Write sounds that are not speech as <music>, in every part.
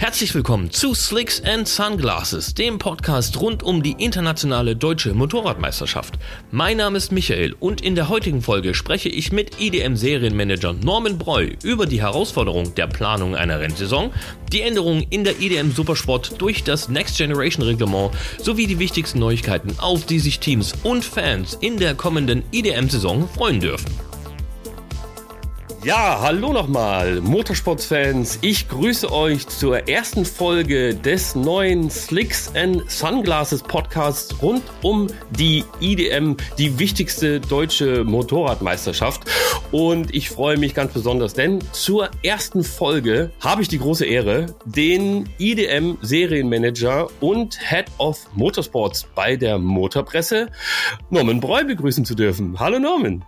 Herzlich willkommen zu Slicks and Sunglasses, dem Podcast rund um die internationale deutsche Motorradmeisterschaft. Mein Name ist Michael und in der heutigen Folge spreche ich mit IDM-Serienmanager Norman Breu über die Herausforderung der Planung einer Rennsaison, die Änderungen in der IDM Supersport durch das Next Generation Reglement sowie die wichtigsten Neuigkeiten, auf die sich Teams und Fans in der kommenden IDM-Saison freuen dürfen. Ja, hallo nochmal, Motorsportsfans. Ich grüße euch zur ersten Folge des neuen Slicks and Sunglasses Podcasts rund um die IDM, die wichtigste deutsche Motorradmeisterschaft. Und ich freue mich ganz besonders, denn zur ersten Folge habe ich die große Ehre, den IDM Serienmanager und Head of Motorsports bei der Motorpresse, Norman Breu, begrüßen zu dürfen. Hallo Norman.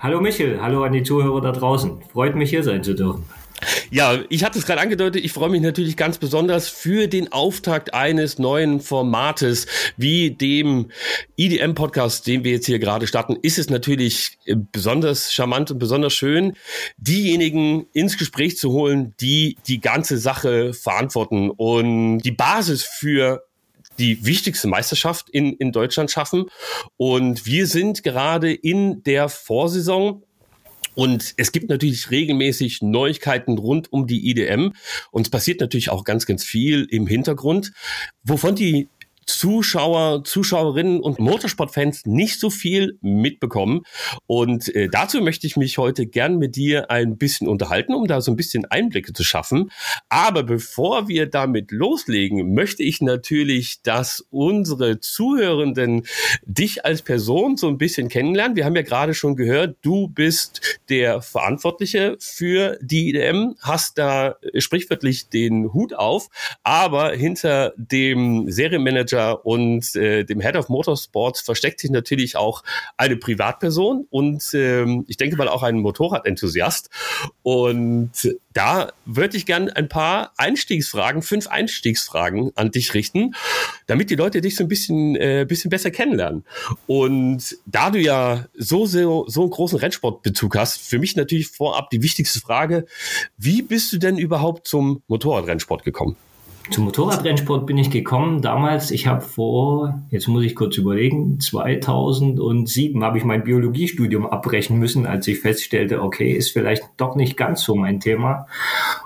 Hallo Michel, hallo an die Zuhörer da draußen. Freut mich hier sein zu dürfen. Ja, ich hatte es gerade angedeutet, ich freue mich natürlich ganz besonders für den Auftakt eines neuen Formates wie dem EDM-Podcast, den wir jetzt hier gerade starten, ist es natürlich besonders charmant und besonders schön, diejenigen ins Gespräch zu holen, die die ganze Sache verantworten und die Basis für die wichtigste Meisterschaft in, in Deutschland schaffen. Und wir sind gerade in der Vorsaison. Und es gibt natürlich regelmäßig Neuigkeiten rund um die IDM. Und es passiert natürlich auch ganz, ganz viel im Hintergrund, wovon die Zuschauer, Zuschauerinnen und Motorsportfans nicht so viel mitbekommen. Und äh, dazu möchte ich mich heute gern mit dir ein bisschen unterhalten, um da so ein bisschen Einblicke zu schaffen. Aber bevor wir damit loslegen, möchte ich natürlich, dass unsere Zuhörenden dich als Person so ein bisschen kennenlernen. Wir haben ja gerade schon gehört, du bist der Verantwortliche für die IDM, hast da sprichwörtlich den Hut auf, aber hinter dem Serienmanager Manager und äh, dem Head of Motorsports versteckt sich natürlich auch eine Privatperson und ähm, ich denke mal auch ein Motorradenthusiast. Und da würde ich gern ein paar Einstiegsfragen, fünf Einstiegsfragen an dich richten, damit die Leute dich so ein bisschen, äh, bisschen besser kennenlernen. Und da du ja so, so, so einen großen Rennsportbezug hast, für mich natürlich vorab die wichtigste Frage, wie bist du denn überhaupt zum Motorradrennsport gekommen? Zum Motorradrennsport bin ich gekommen. Damals, ich habe vor, jetzt muss ich kurz überlegen, 2007 habe ich mein Biologiestudium abbrechen müssen, als ich feststellte, okay, ist vielleicht doch nicht ganz so mein Thema.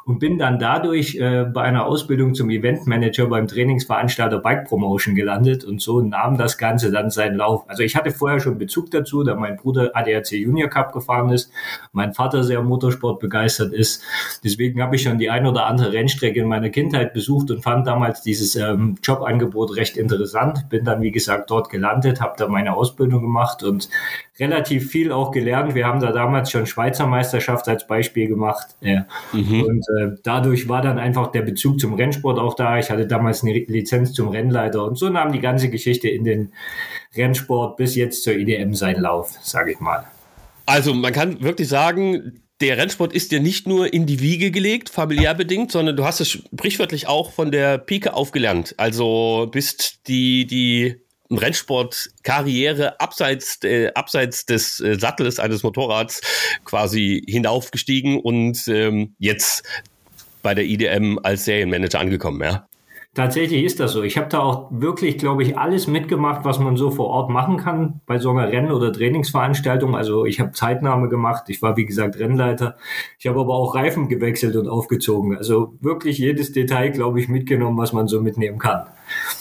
Und bin dann dadurch äh, bei einer Ausbildung zum Eventmanager beim Trainingsveranstalter Bike Promotion gelandet und so nahm das Ganze dann seinen Lauf. Also ich hatte vorher schon Bezug dazu, da mein Bruder ADAC Junior Cup gefahren ist, mein Vater sehr Motorsport begeistert ist. Deswegen habe ich schon die ein oder andere Rennstrecke in meiner Kindheit besucht und fand damals dieses ähm, Jobangebot recht interessant. Bin dann, wie gesagt, dort gelandet, habe da meine Ausbildung gemacht und relativ viel auch gelernt. Wir haben da damals schon Schweizer Meisterschaft als Beispiel gemacht. Ja. Mhm. Und äh, dadurch war dann einfach der Bezug zum Rennsport auch da. Ich hatte damals eine Lizenz zum Rennleiter und so nahm die ganze Geschichte in den Rennsport bis jetzt zur IDM seinen Lauf, sage ich mal. Also man kann wirklich sagen, der Rennsport ist dir nicht nur in die Wiege gelegt, familiär bedingt, sondern du hast es sprichwörtlich auch von der Pike aufgelernt. Also bist die, die Rennsportkarriere abseits, äh, abseits des äh, Sattels eines Motorrads quasi hinaufgestiegen und ähm, jetzt bei der IDM als Serienmanager angekommen, ja? Tatsächlich ist das so. Ich habe da auch wirklich, glaube ich, alles mitgemacht, was man so vor Ort machen kann bei so einer Renn- oder Trainingsveranstaltung. Also ich habe Zeitnahme gemacht. Ich war, wie gesagt, Rennleiter. Ich habe aber auch Reifen gewechselt und aufgezogen. Also wirklich jedes Detail, glaube ich, mitgenommen, was man so mitnehmen kann.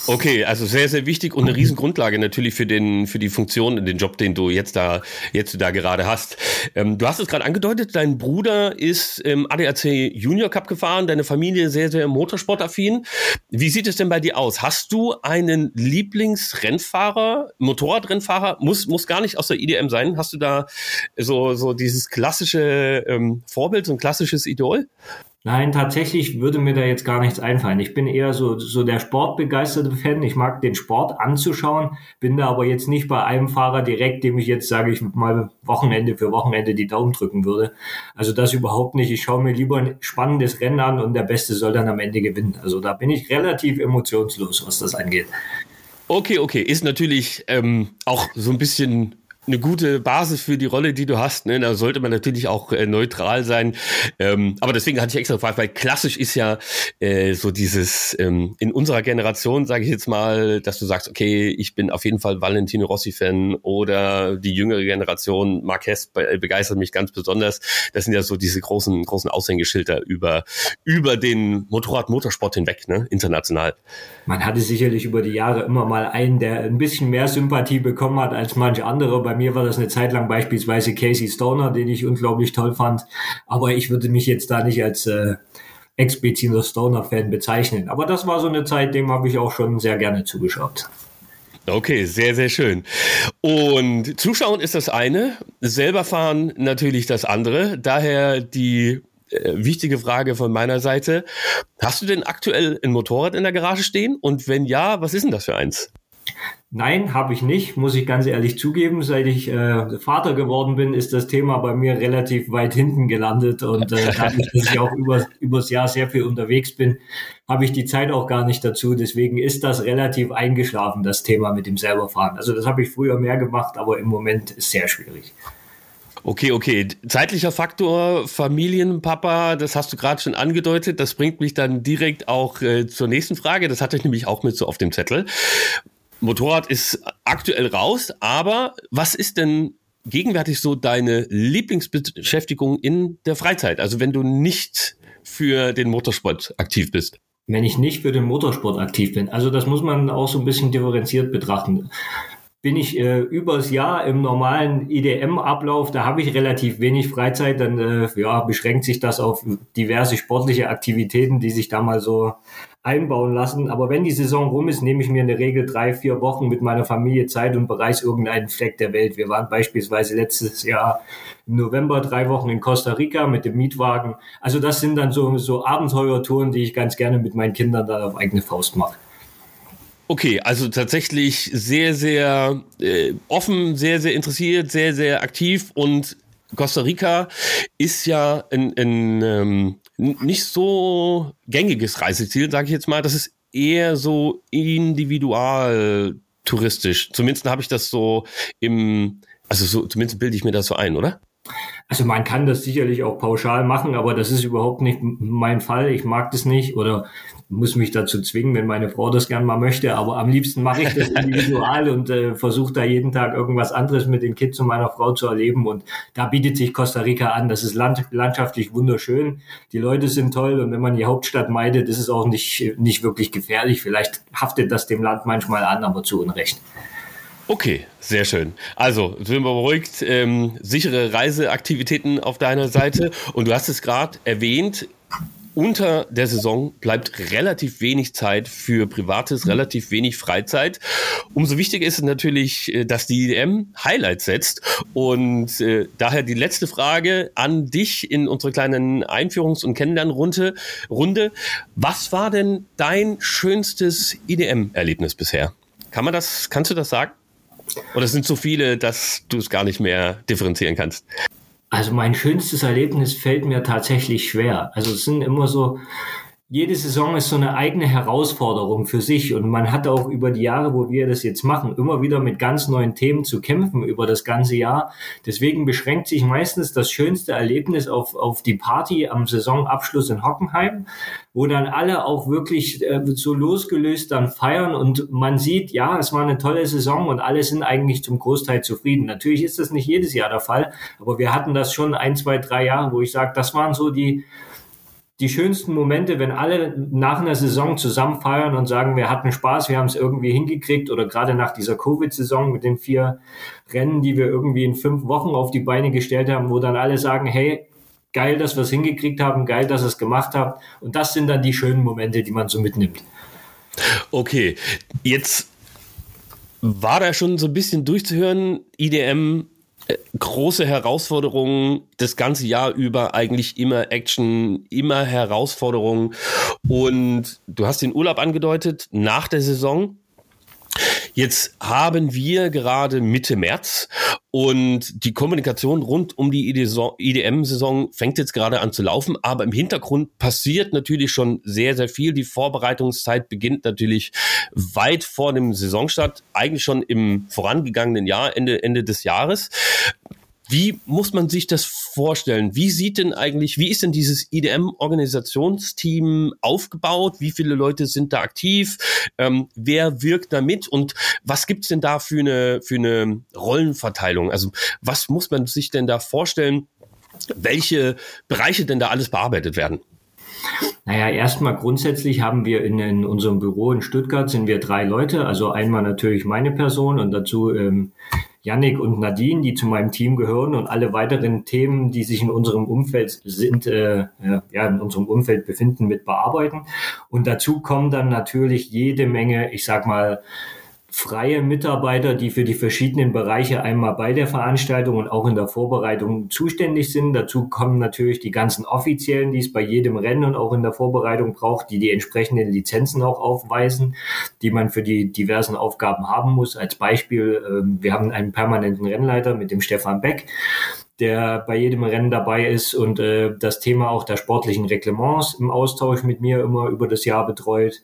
Okay, also sehr, sehr wichtig und eine Riesengrundlage natürlich für den, für die Funktion, den Job, den du jetzt da, jetzt da gerade hast. Ähm, du hast es gerade angedeutet, dein Bruder ist im ADAC Junior Cup gefahren, deine Familie sehr, sehr motorsportaffin. Wie sieht es denn bei dir aus? Hast du einen Lieblingsrennfahrer, Motorradrennfahrer? Muss, muss gar nicht aus der IDM sein. Hast du da so, so dieses klassische ähm, Vorbild, so ein klassisches Idol? Nein, tatsächlich würde mir da jetzt gar nichts einfallen. Ich bin eher so, so der sportbegeisterte Fan. Ich mag den Sport anzuschauen, bin da aber jetzt nicht bei einem Fahrer direkt, dem ich jetzt, sage ich mal, Wochenende für Wochenende die Daumen drücken würde. Also das überhaupt nicht. Ich schaue mir lieber ein spannendes Rennen an und der Beste soll dann am Ende gewinnen. Also da bin ich relativ emotionslos, was das angeht. Okay, okay. Ist natürlich ähm, auch so ein bisschen eine gute Basis für die Rolle, die du hast. Ne? Da sollte man natürlich auch äh, neutral sein. Ähm, aber deswegen hatte ich extra gefragt, weil klassisch ist ja äh, so dieses ähm, in unserer Generation, sage ich jetzt mal, dass du sagst, okay, ich bin auf jeden Fall Valentino Rossi-Fan oder die jüngere Generation, Marquez be begeistert mich ganz besonders. Das sind ja so diese großen, großen Aushängeschilder über, über den Motorrad-Motorsport hinweg, ne? international. Man hatte sicherlich über die Jahre immer mal einen, der ein bisschen mehr Sympathie bekommen hat als manch andere. Bei mir war das eine Zeit lang beispielsweise Casey Stoner, den ich unglaublich toll fand. Aber ich würde mich jetzt da nicht als äh, expliziter Stoner-Fan bezeichnen. Aber das war so eine Zeit, dem habe ich auch schon sehr gerne zugeschaut. Okay, sehr, sehr schön. Und Zuschauen ist das eine, selber fahren natürlich das andere. Daher die äh, wichtige Frage von meiner Seite. Hast du denn aktuell ein Motorrad in der Garage stehen? Und wenn ja, was ist denn das für eins? Nein, habe ich nicht, muss ich ganz ehrlich zugeben. Seit ich äh, Vater geworden bin, ist das Thema bei mir relativ weit hinten gelandet. Und äh, dadurch, dass ich auch über, übers Jahr sehr viel unterwegs bin, habe ich die Zeit auch gar nicht dazu. Deswegen ist das relativ eingeschlafen, das Thema mit dem selberfahren. Also das habe ich früher mehr gemacht, aber im Moment ist sehr schwierig. Okay, okay. Zeitlicher Faktor, Familienpapa, das hast du gerade schon angedeutet. Das bringt mich dann direkt auch äh, zur nächsten Frage. Das hatte ich nämlich auch mit so auf dem Zettel. Motorrad ist aktuell raus, aber was ist denn gegenwärtig so deine Lieblingsbeschäftigung in der Freizeit? Also wenn du nicht für den Motorsport aktiv bist wenn ich nicht für den Motorsport aktiv bin. Also das muss man auch so ein bisschen differenziert betrachten bin ich äh, übers Jahr im normalen IDM-Ablauf, da habe ich relativ wenig Freizeit, dann äh, ja, beschränkt sich das auf diverse sportliche Aktivitäten, die sich da mal so einbauen lassen. Aber wenn die Saison rum ist, nehme ich mir in der Regel drei, vier Wochen mit meiner Familie Zeit und bereise irgendeinen Fleck der Welt. Wir waren beispielsweise letztes Jahr im November drei Wochen in Costa Rica mit dem Mietwagen. Also das sind dann so, so Abenteuertouren, die ich ganz gerne mit meinen Kindern dann auf eigene Faust mache. Okay, also tatsächlich sehr, sehr äh, offen, sehr, sehr interessiert, sehr, sehr aktiv und Costa Rica ist ja ein, ein ähm, nicht so gängiges Reiseziel, sage ich jetzt mal. Das ist eher so individual touristisch. Zumindest habe ich das so im, also so, zumindest bilde ich mir das so ein, oder? Also man kann das sicherlich auch pauschal machen, aber das ist überhaupt nicht mein Fall. Ich mag das nicht oder muss mich dazu zwingen, wenn meine Frau das gern mal möchte. Aber am liebsten mache ich das <laughs> individual und äh, versuche da jeden Tag irgendwas anderes mit den Kids und meiner Frau zu erleben. Und da bietet sich Costa Rica an. Das ist land landschaftlich wunderschön. Die Leute sind toll und wenn man die Hauptstadt meidet, ist es auch nicht, nicht wirklich gefährlich. Vielleicht haftet das dem Land manchmal an, aber zu Unrecht. Okay, sehr schön. Also, sind wir beruhigt. Ähm, sichere Reiseaktivitäten auf deiner Seite. Und du hast es gerade erwähnt, unter der Saison bleibt relativ wenig Zeit für Privates, relativ wenig Freizeit. Umso wichtiger ist es natürlich, äh, dass die IDM Highlights setzt. Und äh, daher die letzte Frage an dich in unserer kleinen Einführungs- und Kennenlernrunde. Runde. Was war denn dein schönstes IDM-Erlebnis bisher? Kann man das, kannst du das sagen? Oder sind so viele, dass du es gar nicht mehr differenzieren kannst? Also mein schönstes Erlebnis fällt mir tatsächlich schwer. Also es sind immer so, jede Saison ist so eine eigene Herausforderung für sich und man hat auch über die Jahre, wo wir das jetzt machen, immer wieder mit ganz neuen Themen zu kämpfen über das ganze Jahr. Deswegen beschränkt sich meistens das schönste Erlebnis auf, auf die Party am Saisonabschluss in Hockenheim, wo dann alle auch wirklich äh, so losgelöst dann feiern und man sieht, ja, es war eine tolle Saison und alle sind eigentlich zum Großteil zufrieden. Natürlich ist das nicht jedes Jahr der Fall, aber wir hatten das schon ein, zwei, drei Jahre, wo ich sage, das waren so die die schönsten Momente, wenn alle nach einer Saison zusammen feiern und sagen, wir hatten Spaß, wir haben es irgendwie hingekriegt oder gerade nach dieser Covid-Saison mit den vier Rennen, die wir irgendwie in fünf Wochen auf die Beine gestellt haben, wo dann alle sagen, hey, geil, dass wir es hingekriegt haben, geil, dass es gemacht habt. Und das sind dann die schönen Momente, die man so mitnimmt. Okay, jetzt war da schon so ein bisschen durchzuhören, IDM große Herausforderungen das ganze Jahr über, eigentlich immer Action, immer Herausforderungen. Und du hast den Urlaub angedeutet nach der Saison. Jetzt haben wir gerade Mitte März und die Kommunikation rund um die IDM-Saison fängt jetzt gerade an zu laufen, aber im Hintergrund passiert natürlich schon sehr, sehr viel. Die Vorbereitungszeit beginnt natürlich weit vor dem Saisonstart, eigentlich schon im vorangegangenen Jahr, Ende, Ende des Jahres. Wie muss man sich das vorstellen? Wie sieht denn eigentlich, wie ist denn dieses IDM-Organisationsteam aufgebaut? Wie viele Leute sind da aktiv? Ähm, wer wirkt da mit? Und was gibt's denn da für eine, für eine Rollenverteilung? Also was muss man sich denn da vorstellen? Welche Bereiche denn da alles bearbeitet werden? Naja, erstmal grundsätzlich haben wir in, in, unserem Büro in Stuttgart sind wir drei Leute. Also einmal natürlich meine Person und dazu ähm, Yannick und Nadine, die zu meinem Team gehören und alle weiteren Themen, die sich in unserem Umfeld sind, äh, ja, in unserem Umfeld befinden, mit bearbeiten. Und dazu kommen dann natürlich jede Menge, ich sag mal, freie Mitarbeiter, die für die verschiedenen Bereiche einmal bei der Veranstaltung und auch in der Vorbereitung zuständig sind. Dazu kommen natürlich die ganzen Offiziellen, die es bei jedem Rennen und auch in der Vorbereitung braucht, die die entsprechenden Lizenzen auch aufweisen, die man für die diversen Aufgaben haben muss. Als Beispiel, ähm, wir haben einen permanenten Rennleiter mit dem Stefan Beck der bei jedem Rennen dabei ist und äh, das Thema auch der sportlichen Reglements im Austausch mit mir immer über das Jahr betreut.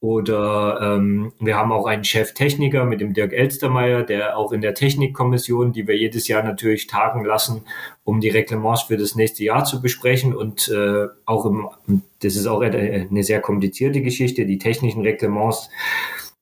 Oder ähm, wir haben auch einen Cheftechniker mit dem Dirk Elstermeier, der auch in der Technikkommission, die wir jedes Jahr natürlich tagen lassen, um die Reglements für das nächste Jahr zu besprechen. Und äh, auch im, das ist auch eine sehr komplizierte Geschichte, die technischen Reglements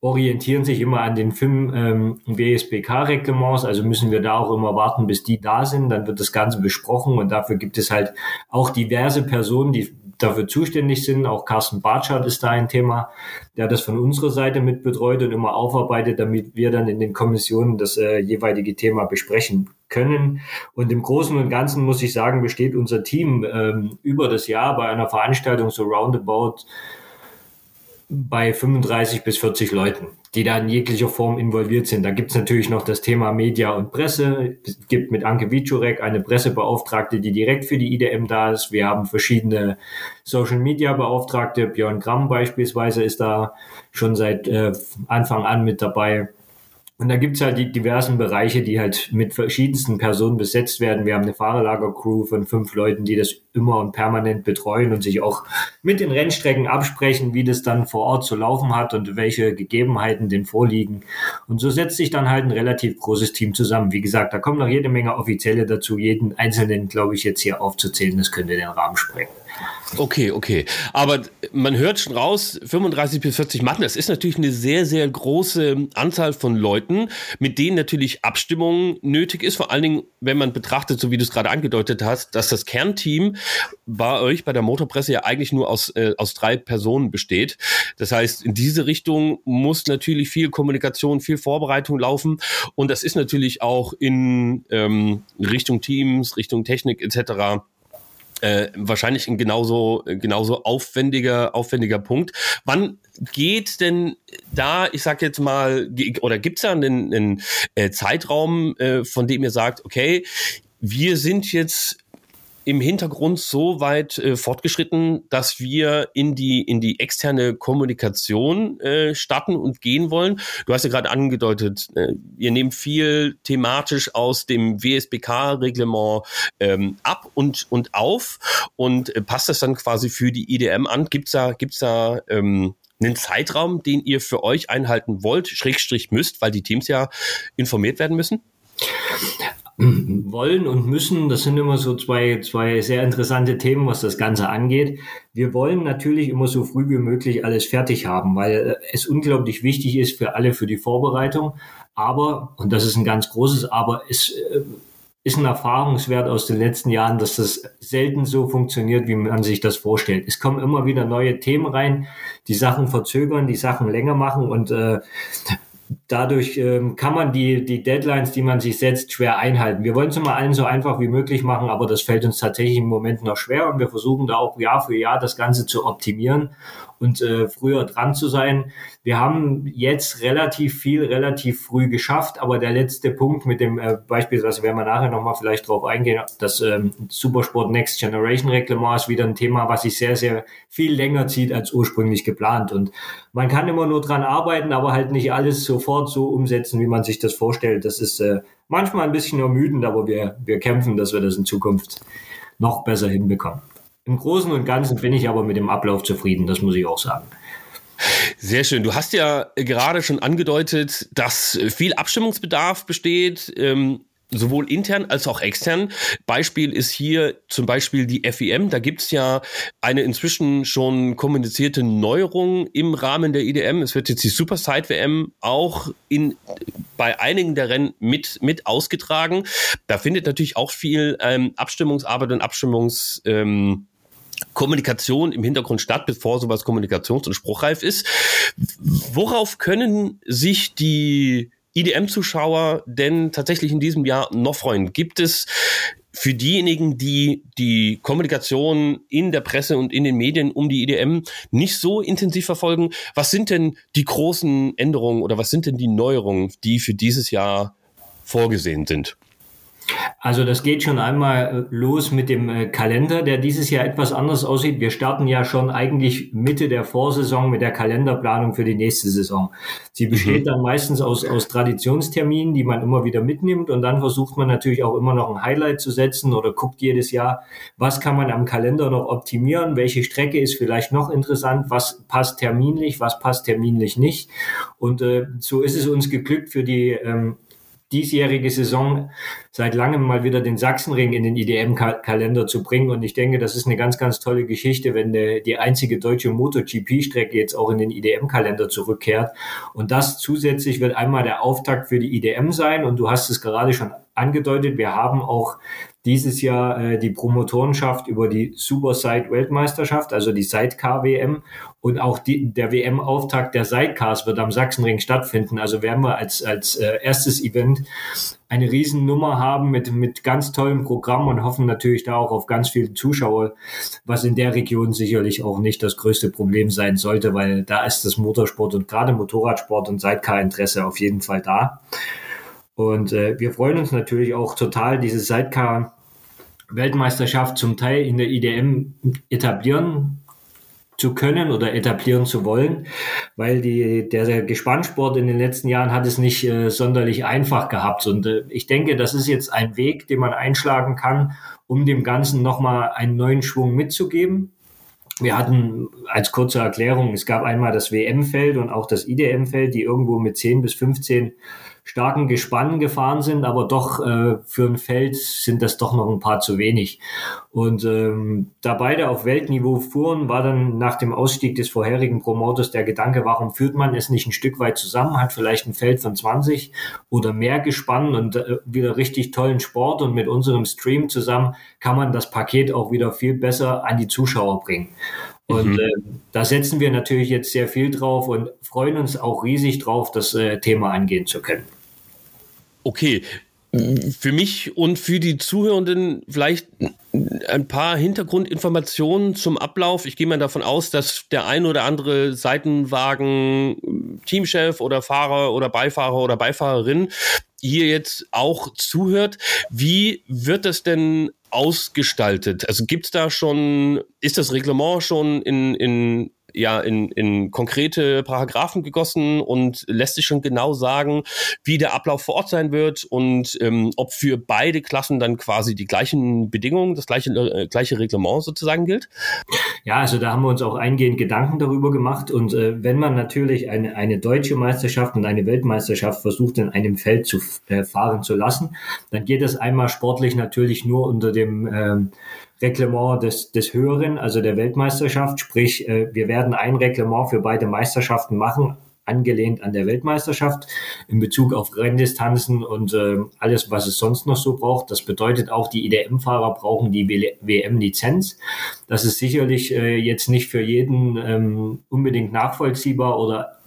orientieren sich immer an den fünf ähm, WSBK-Reglements, also müssen wir da auch immer warten, bis die da sind. Dann wird das Ganze besprochen und dafür gibt es halt auch diverse Personen, die dafür zuständig sind. Auch Carsten Bartschat ist da ein Thema, der das von unserer Seite mit betreut und immer aufarbeitet, damit wir dann in den Kommissionen das äh, jeweilige Thema besprechen können. Und im Großen und Ganzen muss ich sagen, besteht unser Team ähm, über das Jahr bei einer Veranstaltung so roundabout bei 35 bis 40 Leuten, die da in jeglicher Form involviert sind. Da gibt es natürlich noch das Thema Media und Presse. Es gibt mit Anke Wiczurek eine Pressebeauftragte, die direkt für die IDM da ist. Wir haben verschiedene Social Media Beauftragte. Björn Gramm beispielsweise ist da schon seit äh, Anfang an mit dabei. Und da gibt's halt die diversen Bereiche, die halt mit verschiedensten Personen besetzt werden. Wir haben eine Fahrerlager-Crew von fünf Leuten, die das immer und permanent betreuen und sich auch mit den Rennstrecken absprechen, wie das dann vor Ort zu laufen hat und welche Gegebenheiten denn vorliegen. Und so setzt sich dann halt ein relativ großes Team zusammen. Wie gesagt, da kommen noch jede Menge Offizielle dazu. Jeden einzelnen, glaube ich, jetzt hier aufzuzählen, das könnte den Rahmen sprengen. Okay, okay. Aber man hört schon raus, 35 bis 40 Matten, das ist natürlich eine sehr, sehr große Anzahl von Leuten, mit denen natürlich Abstimmung nötig ist. Vor allen Dingen, wenn man betrachtet, so wie du es gerade angedeutet hast, dass das Kernteam bei euch bei der Motorpresse ja eigentlich nur aus, äh, aus drei Personen besteht. Das heißt, in diese Richtung muss natürlich viel Kommunikation, viel Vorbereitung laufen. Und das ist natürlich auch in ähm, Richtung Teams, Richtung Technik etc äh, wahrscheinlich ein genauso, genauso aufwendiger, aufwendiger Punkt. Wann geht denn da, ich sag jetzt mal, oder gibt's da einen, einen äh, Zeitraum, äh, von dem ihr sagt, okay, wir sind jetzt im Hintergrund so weit äh, fortgeschritten, dass wir in die in die externe Kommunikation äh, starten und gehen wollen. Du hast ja gerade angedeutet, äh, ihr nehmt viel thematisch aus dem WSBK-Reglement ähm, ab und und auf und äh, passt das dann quasi für die IDM an. Gibt's da gibt's da ähm, einen Zeitraum, den ihr für euch einhalten wollt, Schrägstrich müsst, weil die Teams ja informiert werden müssen? Wollen und müssen, das sind immer so zwei, zwei sehr interessante Themen, was das Ganze angeht. Wir wollen natürlich immer so früh wie möglich alles fertig haben, weil äh, es unglaublich wichtig ist für alle für die Vorbereitung. Aber, und das ist ein ganz großes Aber, es äh, ist ein Erfahrungswert aus den letzten Jahren, dass das selten so funktioniert, wie man sich das vorstellt. Es kommen immer wieder neue Themen rein, die Sachen verzögern, die Sachen länger machen und äh, dadurch ähm, kann man die, die Deadlines, die man sich setzt, schwer einhalten. Wir wollen es immer allen so einfach wie möglich machen, aber das fällt uns tatsächlich im Moment noch schwer und wir versuchen da auch Jahr für Jahr das Ganze zu optimieren und äh, früher dran zu sein. Wir haben jetzt relativ viel, relativ früh geschafft, aber der letzte Punkt mit dem äh, beispielsweise werden wir nachher nochmal vielleicht drauf eingehen, das ähm, Supersport Next Generation Reglement ist wieder ein Thema, was sich sehr, sehr viel länger zieht als ursprünglich geplant. Und man kann immer nur dran arbeiten, aber halt nicht alles sofort so umsetzen, wie man sich das vorstellt. Das ist äh, manchmal ein bisschen ermüdend, aber wir, wir kämpfen, dass wir das in Zukunft noch besser hinbekommen. Im Großen und Ganzen bin ich aber mit dem Ablauf zufrieden, das muss ich auch sagen. Sehr schön. Du hast ja gerade schon angedeutet, dass viel Abstimmungsbedarf besteht. Ähm sowohl intern als auch extern. Beispiel ist hier zum Beispiel die FEM. Da gibt's ja eine inzwischen schon kommunizierte Neuerung im Rahmen der IDM. Es wird jetzt die Super Side WM auch in, bei einigen der Rennen mit, mit ausgetragen. Da findet natürlich auch viel ähm, Abstimmungsarbeit und Abstimmungs... Ähm, Kommunikation im Hintergrund statt, bevor sowas kommunikations- und spruchreif ist. Worauf können sich die IDM-Zuschauer denn tatsächlich in diesem Jahr noch freuen? Gibt es für diejenigen, die die Kommunikation in der Presse und in den Medien um die IDM nicht so intensiv verfolgen, was sind denn die großen Änderungen oder was sind denn die Neuerungen, die für dieses Jahr vorgesehen sind? Also das geht schon einmal äh, los mit dem äh, Kalender, der dieses Jahr etwas anders aussieht. Wir starten ja schon eigentlich Mitte der Vorsaison mit der Kalenderplanung für die nächste Saison. Sie besteht mhm. dann meistens aus, aus Traditionsterminen, die man immer wieder mitnimmt und dann versucht man natürlich auch immer noch ein Highlight zu setzen oder guckt jedes Jahr, was kann man am Kalender noch optimieren, welche Strecke ist vielleicht noch interessant, was passt terminlich, was passt terminlich nicht. Und äh, so ist es uns geglückt für die ähm, diesjährige Saison seit langem mal wieder den Sachsenring in den IDM-Kalender zu bringen. Und ich denke, das ist eine ganz, ganz tolle Geschichte, wenn die, die einzige deutsche MotoGP-Strecke jetzt auch in den IDM-Kalender zurückkehrt. Und das zusätzlich wird einmal der Auftakt für die IDM sein. Und du hast es gerade schon angedeutet, wir haben auch dieses Jahr äh, die Promotorenschaft über die Superside Weltmeisterschaft, also die Sidecar WM und auch die, der WM-Auftakt der Sidecars wird am Sachsenring stattfinden. Also werden wir als, als äh, erstes Event eine Riesennummer haben mit, mit ganz tollem Programm und hoffen natürlich da auch auf ganz viele Zuschauer, was in der Region sicherlich auch nicht das größte Problem sein sollte, weil da ist das Motorsport und gerade Motorradsport und Sidecar-Interesse auf jeden Fall da. Und äh, wir freuen uns natürlich auch total, diese Sidecar-Weltmeisterschaft zum Teil in der IDM etablieren zu können oder etablieren zu wollen, weil die, der, Gespannsport in den letzten Jahren hat es nicht äh, sonderlich einfach gehabt. Und äh, ich denke, das ist jetzt ein Weg, den man einschlagen kann, um dem Ganzen nochmal einen neuen Schwung mitzugeben. Wir hatten als kurze Erklärung, es gab einmal das WM-Feld und auch das IDM-Feld, die irgendwo mit 10 bis 15 starken Gespannen gefahren sind, aber doch äh, für ein Feld sind das doch noch ein paar zu wenig. Und ähm, da beide auf Weltniveau fuhren, war dann nach dem Ausstieg des vorherigen Promoters der Gedanke, warum führt man es nicht ein Stück weit zusammen, hat vielleicht ein Feld von 20 oder mehr gespannt und äh, wieder richtig tollen Sport und mit unserem Stream zusammen kann man das Paket auch wieder viel besser an die Zuschauer bringen. Und mhm. äh, da setzen wir natürlich jetzt sehr viel drauf und freuen uns auch riesig drauf, das äh, Thema angehen zu können. Okay, für mich und für die Zuhörenden vielleicht ein paar Hintergrundinformationen zum Ablauf. Ich gehe mal davon aus, dass der ein oder andere Seitenwagen Teamchef oder Fahrer oder Beifahrer oder Beifahrerin hier jetzt auch zuhört. Wie wird das denn ausgestaltet? Also gibt es da schon, ist das Reglement schon in, in ja in, in konkrete Paragraphen gegossen und lässt sich schon genau sagen, wie der Ablauf vor Ort sein wird und ähm, ob für beide Klassen dann quasi die gleichen Bedingungen, das gleiche, äh, gleiche Reglement sozusagen gilt? Ja, also da haben wir uns auch eingehend Gedanken darüber gemacht und äh, wenn man natürlich eine, eine deutsche Meisterschaft und eine Weltmeisterschaft versucht in einem Feld zu äh, fahren zu lassen, dann geht das einmal sportlich natürlich nur unter dem ähm, Reglement des, des Höheren, also der Weltmeisterschaft. Sprich, äh, wir werden ein Reglement für beide Meisterschaften machen, angelehnt an der Weltmeisterschaft in Bezug auf Renndistanzen und äh, alles, was es sonst noch so braucht. Das bedeutet auch, die IDM-Fahrer brauchen die WM-Lizenz. Das ist sicherlich äh, jetzt nicht für jeden ähm, unbedingt nachvollziehbar oder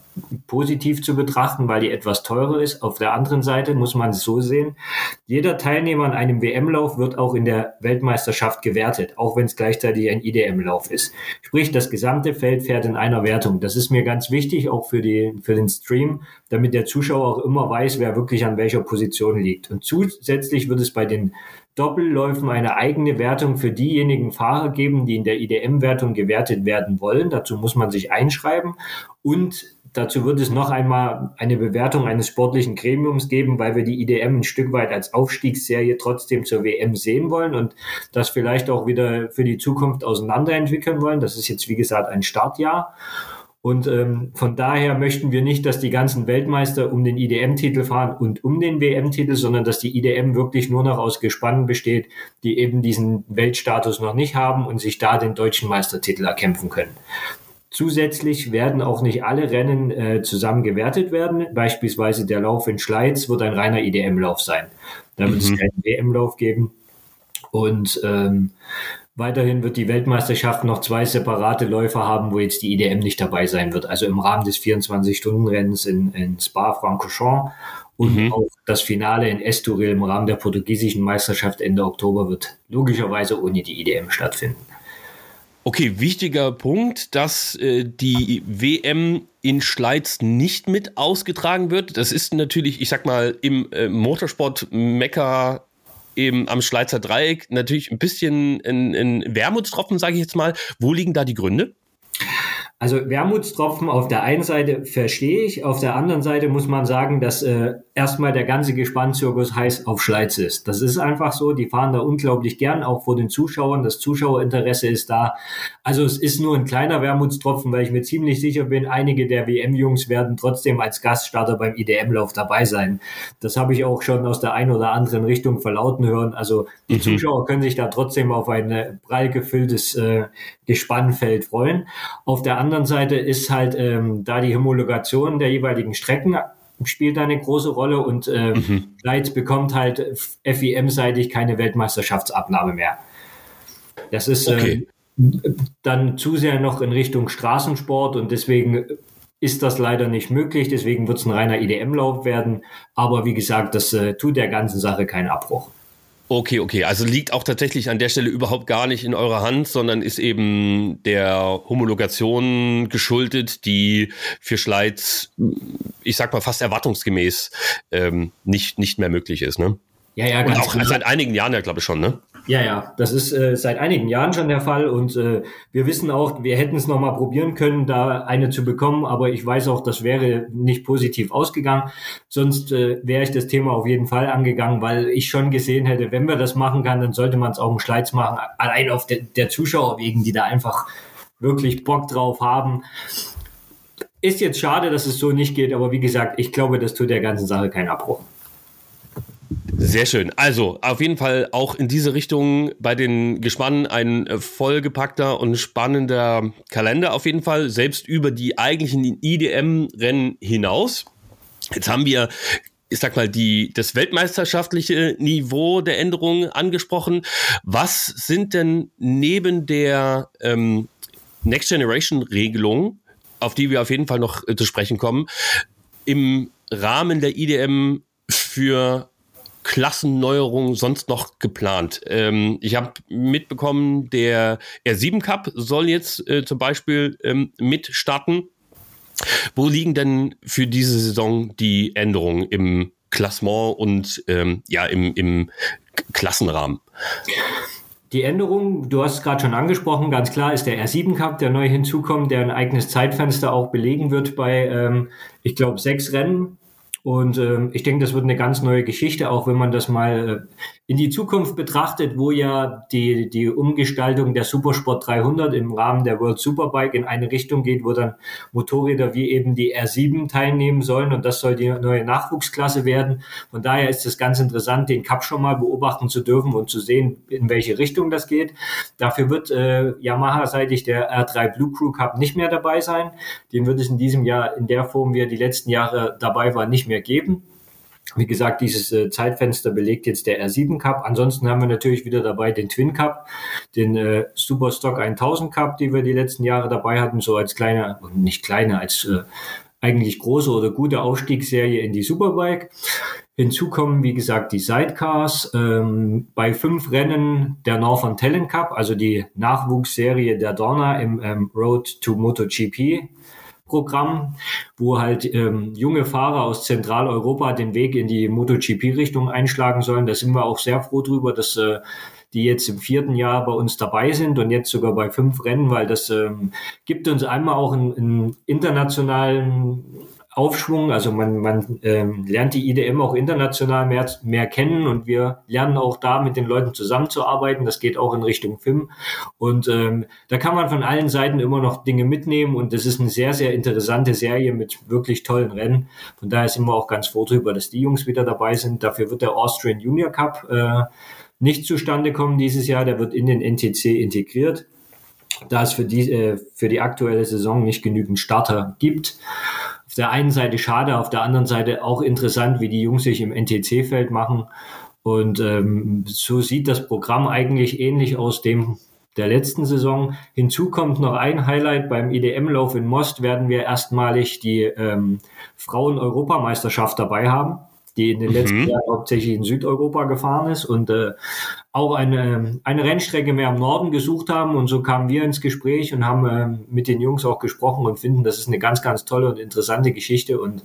positiv zu betrachten, weil die etwas teurer ist. Auf der anderen Seite muss man es so sehen, jeder Teilnehmer an einem WM-Lauf wird auch in der Weltmeisterschaft gewertet, auch wenn es gleichzeitig ein IDM-Lauf ist. Sprich, das gesamte Feld fährt in einer Wertung. Das ist mir ganz wichtig, auch für, die, für den Stream, damit der Zuschauer auch immer weiß, wer wirklich an welcher Position liegt. Und zusätzlich wird es bei den Doppelläufen eine eigene Wertung für diejenigen Fahrer geben, die in der IDM-Wertung gewertet werden wollen. Dazu muss man sich einschreiben und dazu wird es noch einmal eine Bewertung eines sportlichen Gremiums geben, weil wir die IDM ein Stück weit als Aufstiegsserie trotzdem zur WM sehen wollen und das vielleicht auch wieder für die Zukunft auseinanderentwickeln wollen. Das ist jetzt, wie gesagt, ein Startjahr. Und ähm, von daher möchten wir nicht, dass die ganzen Weltmeister um den IDM-Titel fahren und um den WM-Titel, sondern dass die IDM wirklich nur noch aus Gespannen besteht, die eben diesen Weltstatus noch nicht haben und sich da den deutschen Meistertitel erkämpfen können. Zusätzlich werden auch nicht alle Rennen äh, zusammen gewertet werden. Beispielsweise der Lauf in Schleiz wird ein reiner IDM-Lauf sein. Da wird mhm. es keinen WM-Lauf geben. Und ähm, Weiterhin wird die Weltmeisterschaft noch zwei separate Läufer haben, wo jetzt die IDM nicht dabei sein wird. Also im Rahmen des 24-Stunden-Rennens in, in Spa-Francorchamps und mhm. auch das Finale in Estoril im Rahmen der portugiesischen Meisterschaft Ende Oktober wird logischerweise ohne die IDM stattfinden. Okay, wichtiger Punkt, dass äh, die WM in Schleiz nicht mit ausgetragen wird. Das ist natürlich, ich sag mal, im äh, Motorsport Mekka eben am Schleizer Dreieck natürlich ein bisschen ein, ein Wermutstropfen, sage ich jetzt mal. Wo liegen da die Gründe? Also Wermutstropfen auf der einen Seite verstehe ich, auf der anderen Seite muss man sagen, dass äh, erstmal der ganze Gespannzirkus heiß auf Schleiz ist. Das ist einfach so, die fahren da unglaublich gern, auch vor den Zuschauern. Das Zuschauerinteresse ist da. Also es ist nur ein kleiner Wermutstropfen, weil ich mir ziemlich sicher bin, einige der WM-Jungs werden trotzdem als Gaststarter beim IDM-Lauf dabei sein. Das habe ich auch schon aus der einen oder anderen Richtung verlauten hören. Also die mhm. Zuschauer können sich da trotzdem auf ein äh, prall gefülltes äh, Gespannfeld freuen. Auf der anderen Seite ist halt ähm, da die Homologation der jeweiligen Strecken spielt da eine große Rolle und äh, mhm. Leitz bekommt halt FIM-seitig keine Weltmeisterschaftsabnahme mehr. Das ist okay. äh, dann zu sehr noch in Richtung Straßensport und deswegen ist das leider nicht möglich. Deswegen wird es ein reiner IDM-Lauf werden. Aber wie gesagt, das äh, tut der ganzen Sache keinen Abbruch. Okay, okay. Also liegt auch tatsächlich an der Stelle überhaupt gar nicht in eurer Hand, sondern ist eben der Homologation geschuldet, die für Schleiz, ich sag mal, fast erwartungsgemäß ähm, nicht, nicht mehr möglich ist, ne? Ja, ja, ganz Und auch seit einigen Jahren ja, glaube ich, schon, ne? Ja, ja, das ist äh, seit einigen Jahren schon der Fall und äh, wir wissen auch, wir hätten es nochmal probieren können, da eine zu bekommen, aber ich weiß auch, das wäre nicht positiv ausgegangen. Sonst äh, wäre ich das Thema auf jeden Fall angegangen, weil ich schon gesehen hätte, wenn wir das machen kann, dann sollte man es auch im Schleiz machen, allein auf de der Zuschauer wegen, die da einfach wirklich Bock drauf haben. Ist jetzt schade, dass es so nicht geht, aber wie gesagt, ich glaube, das tut der ganzen Sache keinen Abbruch. Sehr schön. Also auf jeden Fall auch in diese Richtung bei den Gespannen ein äh, vollgepackter und spannender Kalender auf jeden Fall, selbst über die eigentlichen IDM-Rennen hinaus. Jetzt haben wir ich sag mal, die, das weltmeisterschaftliche Niveau der Änderungen angesprochen. Was sind denn neben der ähm, Next Generation Regelung, auf die wir auf jeden Fall noch äh, zu sprechen kommen, im Rahmen der IDM für Klassenneuerungen sonst noch geplant? Ähm, ich habe mitbekommen, der R7 Cup soll jetzt äh, zum Beispiel ähm, mit starten. Wo liegen denn für diese Saison die Änderungen im Klassement und ähm, ja im, im Klassenrahmen? Die Änderung, du hast es gerade schon angesprochen, ganz klar ist der R7 Cup, der neu hinzukommt, der ein eigenes Zeitfenster auch belegen wird bei, ähm, ich glaube, sechs Rennen und ähm, ich denke, das wird eine ganz neue Geschichte, auch wenn man das mal äh, in die Zukunft betrachtet, wo ja die, die Umgestaltung der Supersport 300 im Rahmen der World Superbike in eine Richtung geht, wo dann Motorräder wie eben die R7 teilnehmen sollen und das soll die neue Nachwuchsklasse werden. Von daher ist es ganz interessant, den Cup schon mal beobachten zu dürfen und zu sehen, in welche Richtung das geht. Dafür wird äh, Yamaha-seitig der R3 Blue Crew Cup nicht mehr dabei sein. Den wird es in diesem Jahr in der Form, wie er die letzten Jahre dabei war, nicht mehr mehr geben. Wie gesagt, dieses äh, Zeitfenster belegt jetzt der R7 Cup. Ansonsten haben wir natürlich wieder dabei den Twin Cup, den äh, Superstock 1000 Cup, die wir die letzten Jahre dabei hatten, so als kleine, nicht kleine, als äh, eigentlich große oder gute Aufstiegsserie in die Superbike. Hinzu kommen, wie gesagt, die Sidecars. Ähm, bei fünf Rennen der Northern Talent Cup, also die Nachwuchsserie der Dorna im ähm, Road to MotoGP Programm, wo halt ähm, junge Fahrer aus Zentraleuropa den Weg in die MotoGP-Richtung einschlagen sollen. Da sind wir auch sehr froh drüber, dass äh, die jetzt im vierten Jahr bei uns dabei sind und jetzt sogar bei fünf Rennen, weil das ähm, gibt uns einmal auch einen, einen internationalen Aufschwung. Also man, man ähm, lernt die IDM auch international mehr, mehr kennen und wir lernen auch da mit den Leuten zusammenzuarbeiten. Das geht auch in Richtung FIM. Und ähm, da kann man von allen Seiten immer noch Dinge mitnehmen und das ist eine sehr, sehr interessante Serie mit wirklich tollen Rennen. Von daher sind wir auch ganz froh darüber, dass die Jungs wieder dabei sind. Dafür wird der Austrian Junior Cup äh, nicht zustande kommen dieses Jahr. Der wird in den NTC integriert da es für die, äh, für die aktuelle Saison nicht genügend Starter gibt der einen Seite schade, auf der anderen Seite auch interessant, wie die Jungs sich im NTC-Feld machen. Und ähm, so sieht das Programm eigentlich ähnlich aus dem der letzten Saison. Hinzu kommt noch ein Highlight. Beim IDM-Lauf in Most werden wir erstmalig die ähm, Frauen-Europameisterschaft dabei haben die in den letzten mhm. Jahren hauptsächlich in Südeuropa gefahren ist und äh, auch eine, eine Rennstrecke mehr im Norden gesucht haben. Und so kamen wir ins Gespräch und haben äh, mit den Jungs auch gesprochen und finden, das ist eine ganz, ganz tolle und interessante Geschichte. Und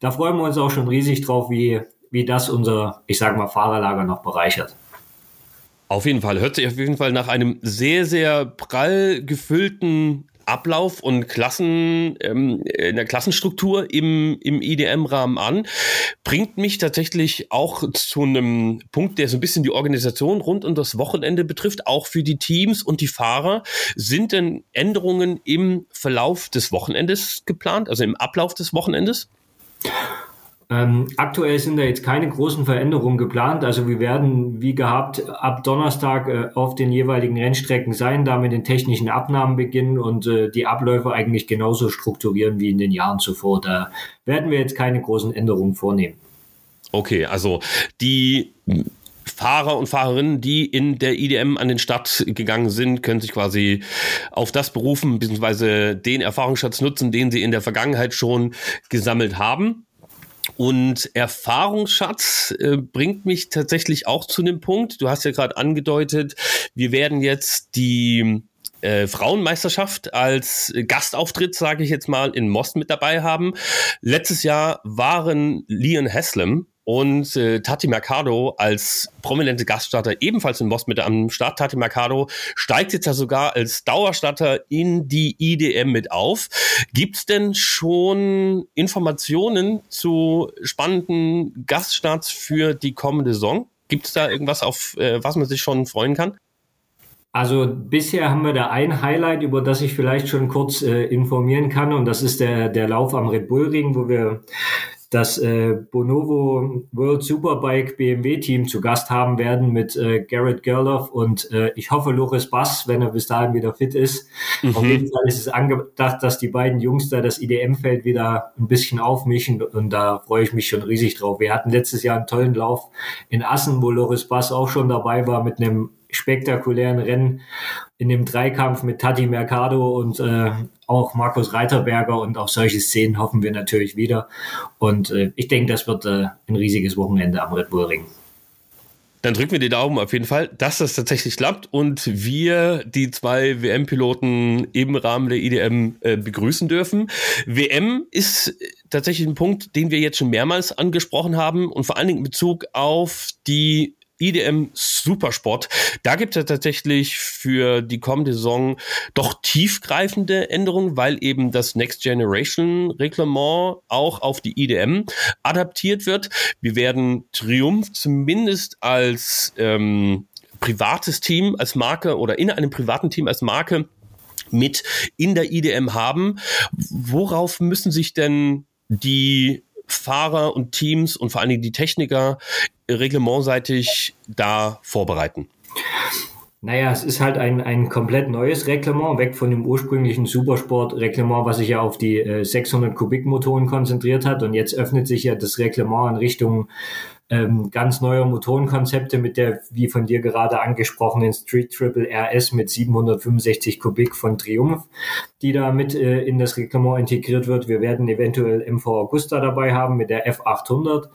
da freuen wir uns auch schon riesig drauf, wie, wie das unser, ich sage mal, Fahrerlager noch bereichert. Auf jeden Fall. Hört sich auf jeden Fall nach einem sehr, sehr prall gefüllten Ablauf und Klassen, ähm, in der Klassenstruktur im, im IDM-Rahmen an, bringt mich tatsächlich auch zu einem Punkt, der so ein bisschen die Organisation rund um das Wochenende betrifft, auch für die Teams und die Fahrer. Sind denn Änderungen im Verlauf des Wochenendes geplant, also im Ablauf des Wochenendes? Ähm, aktuell sind da jetzt keine großen Veränderungen geplant. Also wir werden, wie gehabt, ab Donnerstag äh, auf den jeweiligen Rennstrecken sein, da mit den technischen Abnahmen beginnen und äh, die Abläufe eigentlich genauso strukturieren wie in den Jahren zuvor. Da werden wir jetzt keine großen Änderungen vornehmen. Okay, also die Fahrer und Fahrerinnen, die in der IDM an den Start gegangen sind, können sich quasi auf das berufen, beziehungsweise den Erfahrungsschatz nutzen, den sie in der Vergangenheit schon gesammelt haben. Und Erfahrungsschatz äh, bringt mich tatsächlich auch zu einem Punkt. Du hast ja gerade angedeutet, wir werden jetzt die äh, Frauenmeisterschaft als Gastauftritt, sage ich jetzt mal, in Most mit dabei haben. Letztes Jahr waren Leon Haslam und äh, Tati Mercado als prominente Gaststarter ebenfalls in Most mit am Start. Tati Mercado steigt jetzt ja sogar als Dauerstarter in die IDM mit auf. Gibt's denn schon Informationen zu spannenden Gaststarts für die kommende Saison? Gibt's da irgendwas, auf äh, was man sich schon freuen kann? Also bisher haben wir da ein Highlight, über das ich vielleicht schon kurz äh, informieren kann, und das ist der, der Lauf am Red Bull Ring, wo wir das äh, Bonovo World Superbike BMW Team zu Gast haben werden mit äh, Garrett Gerloff und äh, ich hoffe Loris Bass, wenn er bis dahin wieder fit ist. Mhm. Auf jeden Fall ist es angedacht, dass die beiden Jungs da das IDM-Feld wieder ein bisschen aufmischen und da freue ich mich schon riesig drauf. Wir hatten letztes Jahr einen tollen Lauf in Assen, wo Loris Bass auch schon dabei war mit einem spektakulären Rennen in dem Dreikampf mit Tati Mercado und äh, auch Markus Reiterberger und auch solche Szenen hoffen wir natürlich wieder. Und äh, ich denke, das wird äh, ein riesiges Wochenende am Red Bull Ring. Dann drücken wir die Daumen auf jeden Fall, dass das tatsächlich klappt und wir die zwei WM-Piloten im Rahmen der IDM äh, begrüßen dürfen. WM ist tatsächlich ein Punkt, den wir jetzt schon mehrmals angesprochen haben und vor allen Dingen in Bezug auf die IDM Supersport. Da gibt es tatsächlich für die kommende Saison doch tiefgreifende Änderungen, weil eben das Next Generation Reglement auch auf die IDM adaptiert wird. Wir werden Triumph zumindest als ähm, privates Team, als Marke oder in einem privaten Team als Marke mit in der IDM haben. Worauf müssen sich denn die Fahrer und Teams und vor allen Dingen die Techniker reglementseitig da vorbereiten? Naja, es ist halt ein, ein komplett neues Reglement, weg von dem ursprünglichen Supersport-Reglement, was sich ja auf die äh, 600 Kubik-Motoren konzentriert hat. Und jetzt öffnet sich ja das Reglement in Richtung ähm, ganz neuer Motorenkonzepte mit der, wie von dir gerade angesprochenen Street Triple RS mit 765 Kubik von Triumph. Die da mit äh, in das Reglement integriert wird. Wir werden eventuell MV Augusta dabei haben mit der F800.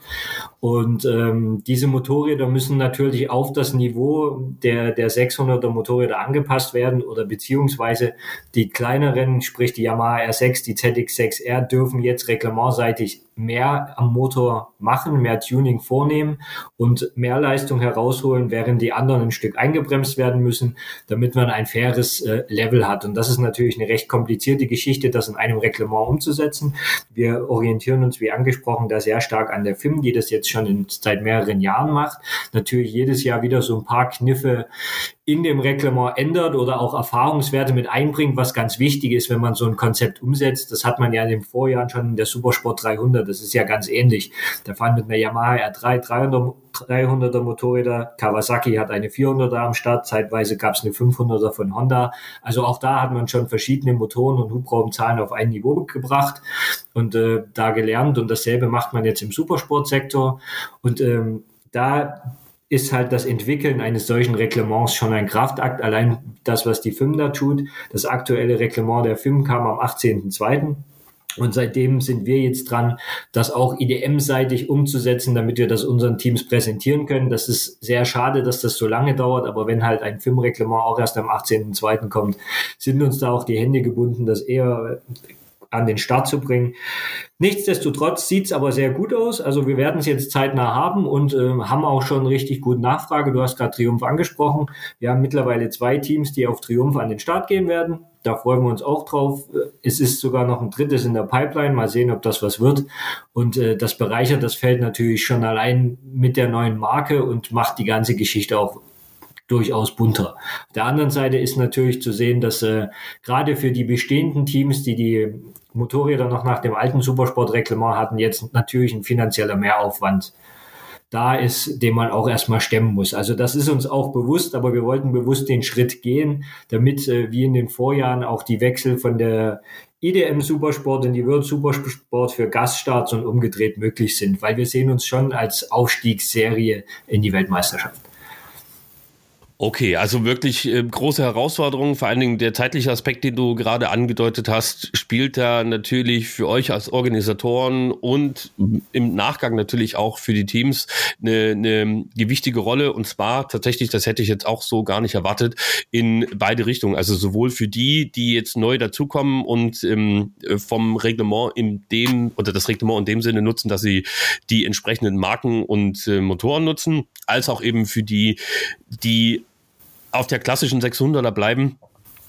Und ähm, diese Motorräder müssen natürlich auf das Niveau der, der 600er Motorräder angepasst werden oder beziehungsweise die kleineren, sprich die Yamaha R6, die ZX6R, dürfen jetzt reglementseitig mehr am Motor machen, mehr Tuning vornehmen und mehr Leistung herausholen, während die anderen ein Stück eingebremst werden müssen, damit man ein faires äh, Level hat. Und das ist natürlich eine recht komplizierte Geschichte, das in einem Reglement umzusetzen. Wir orientieren uns, wie angesprochen, da sehr stark an der FIM, die das jetzt schon in, seit mehreren Jahren macht. Natürlich jedes Jahr wieder so ein paar Kniffe in dem Reglement ändert oder auch Erfahrungswerte mit einbringt, was ganz wichtig ist, wenn man so ein Konzept umsetzt. Das hat man ja in den Vorjahren schon in der Supersport 300. Das ist ja ganz ähnlich. Da fahren mit einer Yamaha R3 300, 300er Motorräder. Kawasaki hat eine 400er am Start. Zeitweise gab es eine 500er von Honda. Also auch da hat man schon verschiedene Motoren und Hubraumzahlen auf ein Niveau gebracht und äh, da gelernt. Und dasselbe macht man jetzt im Supersportsektor. Und ähm, da ist halt das Entwickeln eines solchen Reglements schon ein Kraftakt. Allein das, was die FIM da tut. Das aktuelle Reglement der FIM kam am 18.02. Und seitdem sind wir jetzt dran, das auch IDM-seitig umzusetzen, damit wir das unseren Teams präsentieren können. Das ist sehr schade, dass das so lange dauert, aber wenn halt ein FIM-Reglement auch erst am 18.02. kommt, sind uns da auch die Hände gebunden, das eher an den Start zu bringen. Nichtsdestotrotz sieht's aber sehr gut aus. Also wir werden es jetzt zeitnah haben und äh, haben auch schon richtig gute Nachfrage. Du hast gerade Triumph angesprochen. Wir haben mittlerweile zwei Teams, die auf Triumph an den Start gehen werden. Da freuen wir uns auch drauf. Es ist sogar noch ein drittes in der Pipeline. Mal sehen, ob das was wird. Und äh, das bereichert das Feld natürlich schon allein mit der neuen Marke und macht die ganze Geschichte auch durchaus bunter. Auf der anderen Seite ist natürlich zu sehen, dass äh, gerade für die bestehenden Teams, die die Motorräder noch nach dem alten Supersportreglement hatten, jetzt natürlich ein finanzieller Mehraufwand da ist, den man auch erstmal stemmen muss. Also das ist uns auch bewusst, aber wir wollten bewusst den Schritt gehen, damit äh, wie in den Vorjahren auch die Wechsel von der IDM Supersport in die World Supersport für Gaststarts und umgedreht möglich sind, weil wir sehen uns schon als Aufstiegsserie in die Weltmeisterschaft. Okay, also wirklich äh, große Herausforderung. Vor allen Dingen der zeitliche Aspekt, den du gerade angedeutet hast, spielt da natürlich für euch als Organisatoren und im Nachgang natürlich auch für die Teams eine, eine gewichtige Rolle. Und zwar tatsächlich, das hätte ich jetzt auch so gar nicht erwartet, in beide Richtungen. Also sowohl für die, die jetzt neu dazukommen und ähm, vom Reglement in dem oder das Reglement in dem Sinne nutzen, dass sie die entsprechenden Marken und äh, Motoren nutzen, als auch eben für die, die auf der klassischen 600er bleiben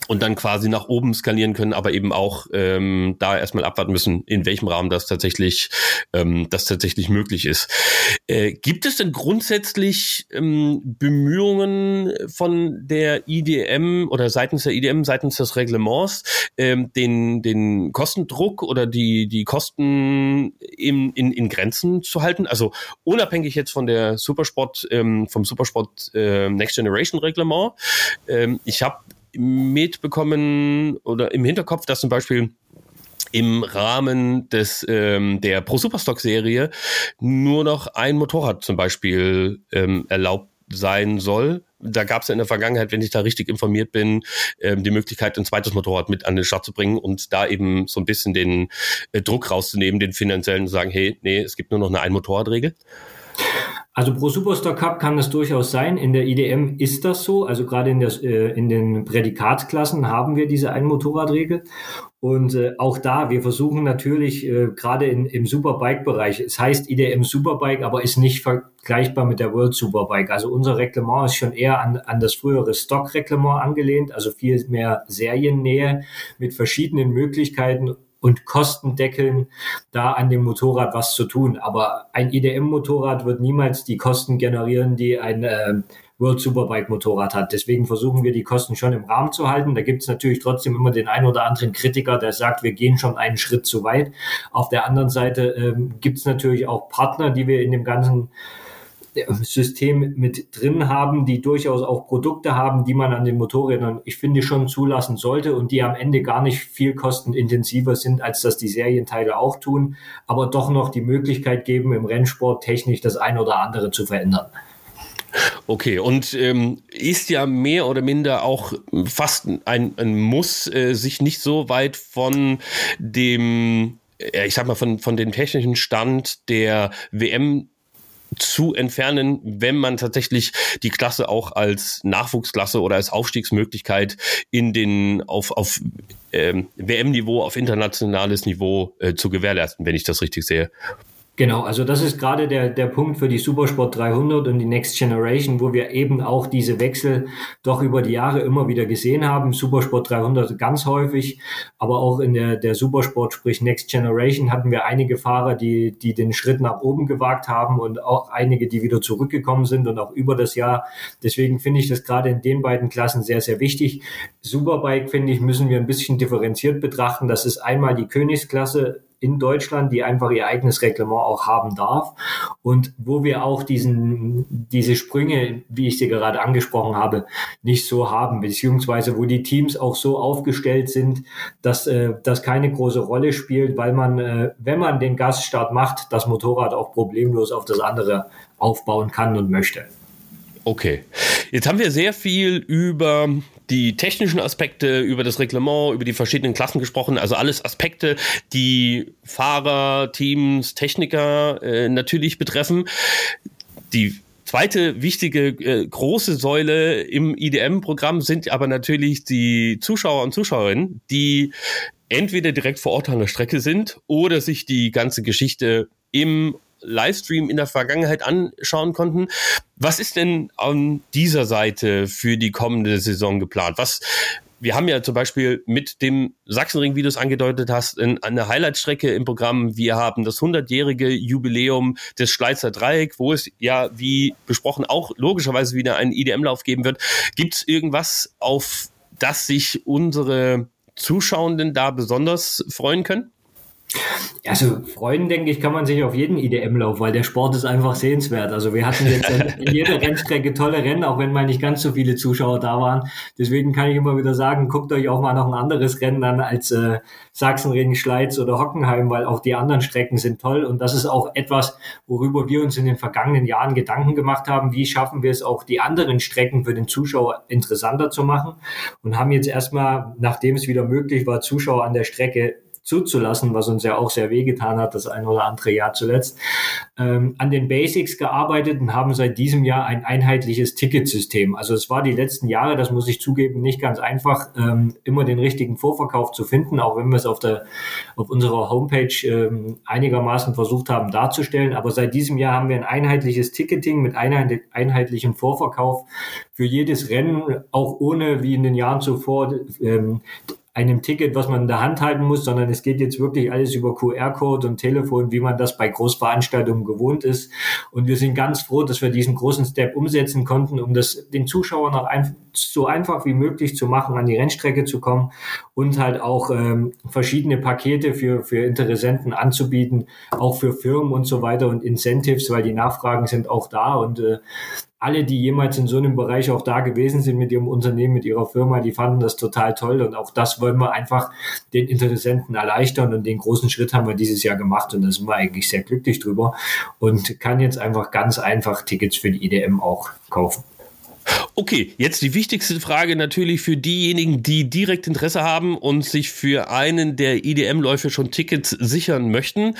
und dann quasi nach oben skalieren können, aber eben auch ähm, da erstmal abwarten müssen, in welchem Rahmen das tatsächlich, ähm, das tatsächlich möglich ist. Äh, gibt es denn grundsätzlich ähm, Bemühungen von der IDM oder seitens der IDM, seitens des Reglements, ähm, den, den Kostendruck oder die, die Kosten in, in, in Grenzen zu halten? Also unabhängig jetzt von der Supersport, ähm, vom Supersport äh, Next Generation Reglement. Ähm, ich habe mitbekommen oder im Hinterkopf, dass zum Beispiel im Rahmen des ähm, der Pro Superstock Serie nur noch ein Motorrad zum Beispiel ähm, erlaubt sein soll. Da gab es ja in der Vergangenheit, wenn ich da richtig informiert bin, ähm, die Möglichkeit, ein zweites Motorrad mit an den Start zu bringen und da eben so ein bisschen den äh, Druck rauszunehmen, den finanziellen, und sagen, hey, nee, es gibt nur noch eine Ein-Motorrad-Regel. Also pro Superstar Cup kann das durchaus sein. In der IDM ist das so. Also gerade in, der, äh, in den Prädikatsklassen haben wir diese Ein-Motorradregel. Und äh, auch da, wir versuchen natürlich äh, gerade in, im Superbike-Bereich, es heißt IDM Superbike, aber ist nicht vergleichbar mit der World Superbike. Also unser Reglement ist schon eher an, an das frühere Stock-Reglement angelehnt, also viel mehr Seriennähe mit verschiedenen Möglichkeiten, und Kostendeckeln, da an dem Motorrad was zu tun. Aber ein IDM-Motorrad wird niemals die Kosten generieren, die ein äh, World Superbike Motorrad hat. Deswegen versuchen wir die Kosten schon im Rahmen zu halten. Da gibt es natürlich trotzdem immer den einen oder anderen Kritiker, der sagt, wir gehen schon einen Schritt zu weit. Auf der anderen Seite ähm, gibt es natürlich auch Partner, die wir in dem ganzen System mit drin haben, die durchaus auch Produkte haben, die man an den Motorrädern, ich finde, schon zulassen sollte und die am Ende gar nicht viel kostenintensiver sind, als das die Serienteile auch tun, aber doch noch die Möglichkeit geben, im Rennsport technisch das ein oder andere zu verändern. Okay, und ähm, ist ja mehr oder minder auch fast ein, ein Muss, äh, sich nicht so weit von dem, äh, ich sag mal, von, von dem technischen Stand der WM zu entfernen, wenn man tatsächlich die Klasse auch als Nachwuchsklasse oder als Aufstiegsmöglichkeit in den auf, auf ähm, WM-Niveau, auf internationales Niveau äh, zu gewährleisten, wenn ich das richtig sehe. Genau, also das ist gerade der, der Punkt für die Supersport 300 und die Next Generation, wo wir eben auch diese Wechsel doch über die Jahre immer wieder gesehen haben. Supersport 300 ganz häufig, aber auch in der, der Supersport, sprich Next Generation, hatten wir einige Fahrer, die, die den Schritt nach oben gewagt haben und auch einige, die wieder zurückgekommen sind und auch über das Jahr. Deswegen finde ich das gerade in den beiden Klassen sehr, sehr wichtig. Superbike, finde ich, müssen wir ein bisschen differenziert betrachten. Das ist einmal die Königsklasse, in Deutschland, die einfach ihr eigenes Reglement auch haben darf und wo wir auch diesen, diese Sprünge, wie ich sie gerade angesprochen habe, nicht so haben, beziehungsweise wo die Teams auch so aufgestellt sind, dass äh, das keine große Rolle spielt, weil man, äh, wenn man den Gasstart macht, das Motorrad auch problemlos auf das andere aufbauen kann und möchte. Okay. Jetzt haben wir sehr viel über die technischen Aspekte, über das Reglement, über die verschiedenen Klassen gesprochen. Also alles Aspekte, die Fahrer, Teams, Techniker äh, natürlich betreffen. Die zweite wichtige äh, große Säule im IDM-Programm sind aber natürlich die Zuschauer und Zuschauerinnen, die entweder direkt vor Ort an der Strecke sind oder sich die ganze Geschichte im Livestream in der Vergangenheit anschauen konnten. Was ist denn an dieser Seite für die kommende Saison geplant? Was wir haben ja zum Beispiel mit dem Sachsenring, wie du es angedeutet hast, eine Highlight-Strecke im Programm. Wir haben das 100-jährige Jubiläum des Schleizer Dreieck, wo es ja, wie besprochen, auch logischerweise wieder einen IDM-Lauf geben wird. Gibt es irgendwas, auf das sich unsere Zuschauenden da besonders freuen können? Also freuen, denke ich, kann man sich auf jeden IDM-Lauf, weil der Sport ist einfach sehenswert. Also wir hatten jetzt in jeder <laughs> Rennstrecke tolle Rennen, auch wenn mal nicht ganz so viele Zuschauer da waren. Deswegen kann ich immer wieder sagen, guckt euch auch mal noch ein anderes Rennen an als äh, Sachsenring, Schleiz oder Hockenheim, weil auch die anderen Strecken sind toll. Und das ist auch etwas, worüber wir uns in den vergangenen Jahren Gedanken gemacht haben. Wie schaffen wir es auch, die anderen Strecken für den Zuschauer interessanter zu machen? Und haben jetzt erstmal, nachdem es wieder möglich war, Zuschauer an der Strecke zuzulassen, was uns ja auch sehr wehgetan hat, das ein oder andere Jahr zuletzt, ähm, an den Basics gearbeitet und haben seit diesem Jahr ein einheitliches Ticketsystem. Also es war die letzten Jahre, das muss ich zugeben, nicht ganz einfach, ähm, immer den richtigen Vorverkauf zu finden, auch wenn wir es auf der auf unserer Homepage ähm, einigermaßen versucht haben darzustellen. Aber seit diesem Jahr haben wir ein einheitliches Ticketing mit einheitlichem Vorverkauf für jedes Rennen, auch ohne wie in den Jahren zuvor ähm, einem Ticket, was man in der Hand halten muss, sondern es geht jetzt wirklich alles über QR-Code und Telefon, wie man das bei Großveranstaltungen gewohnt ist. Und wir sind ganz froh, dass wir diesen großen Step umsetzen konnten, um das den Zuschauern noch ein, so einfach wie möglich zu machen, an die Rennstrecke zu kommen und halt auch ähm, verschiedene Pakete für, für Interessenten anzubieten, auch für Firmen und so weiter und Incentives, weil die Nachfragen sind auch da und äh, alle, die jemals in so einem Bereich auch da gewesen sind mit ihrem Unternehmen, mit ihrer Firma, die fanden das total toll. Und auch das wollen wir einfach den Interessenten erleichtern. Und den großen Schritt haben wir dieses Jahr gemacht. Und da sind wir eigentlich sehr glücklich drüber und kann jetzt einfach ganz einfach Tickets für die IDM auch kaufen. Okay, jetzt die wichtigste Frage natürlich für diejenigen, die direkt Interesse haben und sich für einen der IDM-Läufe schon Tickets sichern möchten.